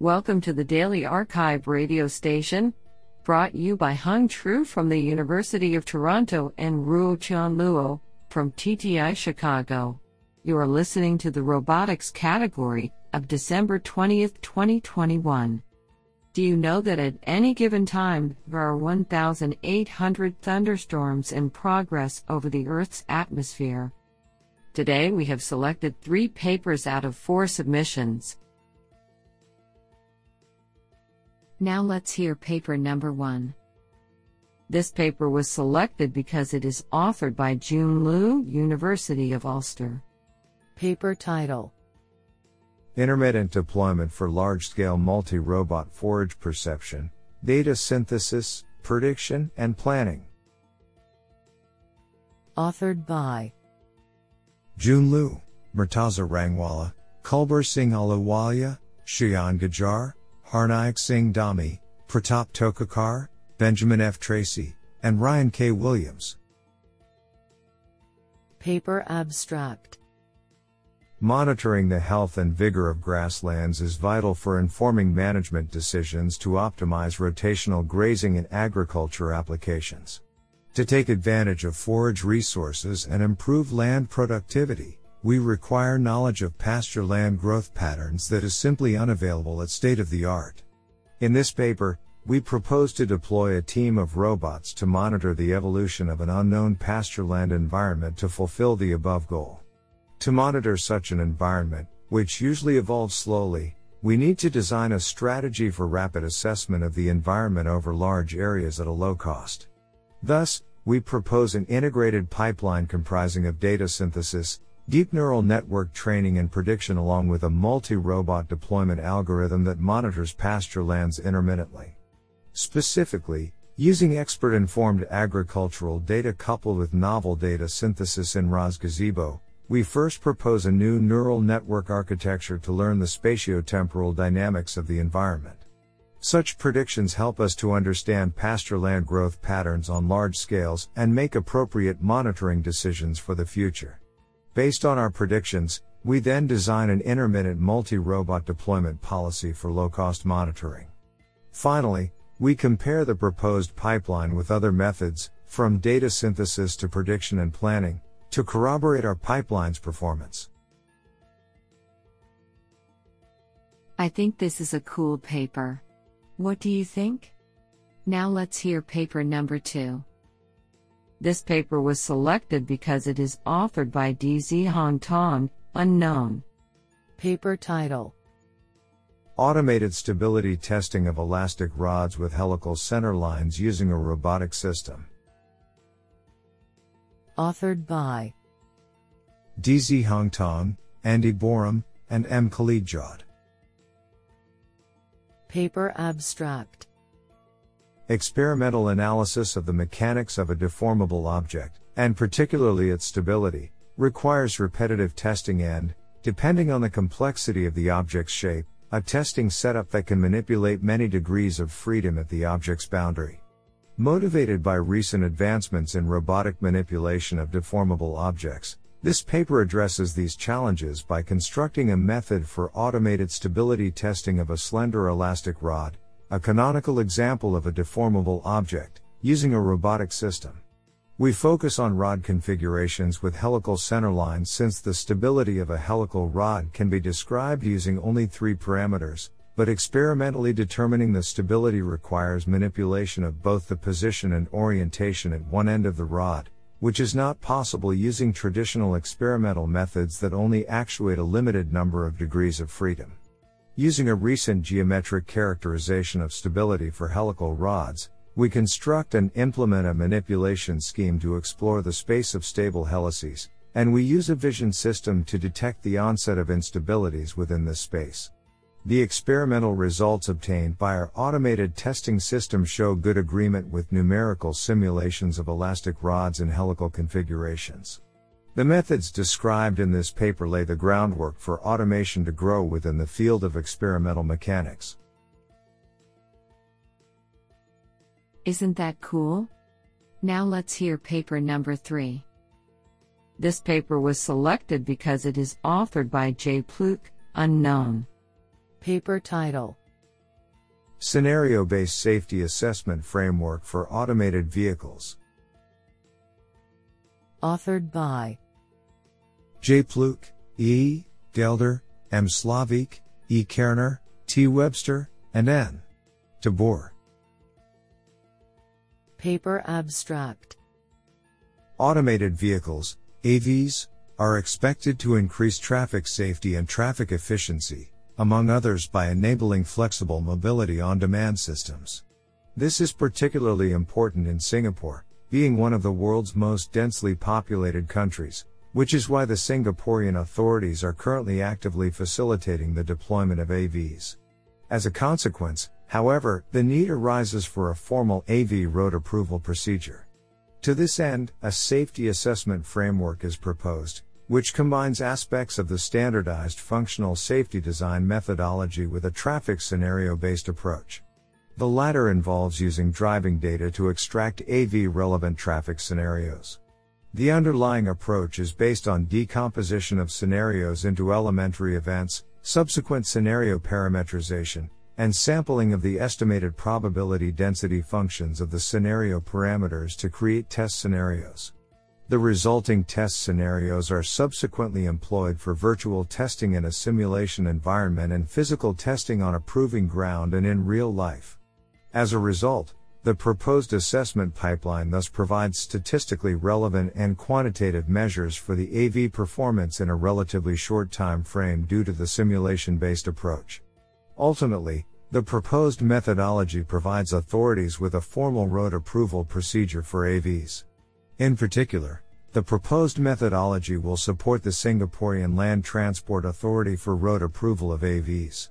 Welcome to the Daily Archive radio station, brought you by Hung Tru from the University of Toronto and Ruo Chan Luo from TTI Chicago. You are listening to the robotics category of December 20th, 2021. Do you know that at any given time, there are 1,800 thunderstorms in progress over the Earth's atmosphere? Today we have selected three papers out of four submissions. Now let's hear paper number one. This paper was selected because it is authored by Jun Liu, University of Ulster. Paper title Intermittent deployment for large scale multi robot forage perception, data synthesis, prediction, and planning. Authored by Jun Liu, Murtaza Rangwala, Kulbir Singh Ahluwalia, Shayan Gujjar, Harnaik Singh Dhami, Pratap Tokekar, Benjamin F. Tracy, and Ryan K. Williams. Paper Abstract Monitoring the health and vigor of grasslands is vital for informing management decisions to optimize rotational grazing in agriculture applications. To take advantage of forage resources and improve land productivity, we require knowledge of pasture land growth patterns that is simply unavailable at state of the art. In this paper, we propose to deploy a team of robots to monitor the evolution of an unknown pasture land environment to fulfill the above goal. To monitor such an environment, which usually evolves slowly, we need to design a strategy for rapid assessment of the environment over large areas at a low cost. Thus, we propose an integrated pipeline comprising of data synthesis, deep neural network training and prediction along with a multi-robot deployment algorithm that monitors pasture lands intermittently. Specifically, using expert-informed agricultural data coupled with novel data synthesis in ROS Gazebo, we first propose a new neural network architecture to learn the spatiotemporal dynamics of the environment. Such predictions help us to understand pasture land growth patterns on large scales and make appropriate monitoring decisions for the future. Based on our predictions, we then design an intermittent multi-robot deployment policy for low-cost monitoring. Finally, we compare the proposed pipeline with other methods, from data synthesis to prediction and planning, to corroborate our pipeline's performance. I think this is a cool paper. What do you think? Now let's hear paper number two. This paper was selected because it is authored by Dezhong Tong, unknown. Paper title Automated stability testing of elastic rods with helical center lines using a robotic system. Authored by Dezhong Tong, Andy Borum, and M. Khalid Jawed. Paper Abstract Experimental analysis of the mechanics of a deformable object, and particularly its stability, requires repetitive testing and, depending on the complexity of the object's shape, a testing setup that can manipulate many degrees of freedom at the object's boundary. Motivated by recent advancements in robotic manipulation of deformable objects, this paper addresses these challenges by constructing a method for automated stability testing of a slender elastic rod, a canonical example of a deformable object, using a robotic system. We focus on rod configurations with helical centerlines since the stability of a helical rod can be described using only three parameters, but experimentally determining the stability requires manipulation of both the position and orientation at one end of the rod, which is not possible using traditional experimental methods that only actuate a limited number of degrees of freedom. Using a recent geometric characterization of stability for helical rods, we construct and implement a manipulation scheme to explore the space of stable helices, and we use a vision system to detect the onset of instabilities within this space. The experimental results obtained by our automated testing system show good agreement with numerical simulations of elastic rods in helical configurations. The methods described in this paper lay the groundwork for automation to grow within the field of experimental mechanics. Isn't that cool? Now let's hear paper number three. This paper was selected because it is authored by J. Ploeg, unknown. Paper title Scenario based safety assessment framework for automated vehicles. Authored by J. Ploeg, E. Gelder, M. Slavik, E. Querner, T. Webster, and N. Tabor. Paper Abstract Automated vehicles, AVs, are expected to increase traffic safety and traffic efficiency, among others by enabling flexible mobility on demand systems. This is particularly important in Singapore, being one of the world's most densely populated countries, which is why the Singaporean authorities are currently actively facilitating the deployment of AVs. As a consequence, however, the need arises for a formal AV road approval procedure. To this end, a safety assessment framework is proposed, which combines aspects of the standardized functional safety design methodology with a traffic scenario based approach. The latter involves using driving data to extract AV relevant traffic scenarios. The underlying approach is based on decomposition of scenarios into elementary events, subsequent scenario parametrization, and sampling of the estimated probability density functions of the scenario parameters to create test scenarios. The resulting test scenarios are subsequently employed for virtual testing in a simulation environment and physical testing on a proving ground and in real life. As a result, the proposed assessment pipeline thus provides statistically relevant and quantitative measures for the AV performance in a relatively short time frame due to the simulation based approach. Ultimately, the proposed methodology provides authorities with a formal road approval procedure for AVs. In particular, the proposed methodology will support the Singaporean Land Transport Authority for road approval of AVs.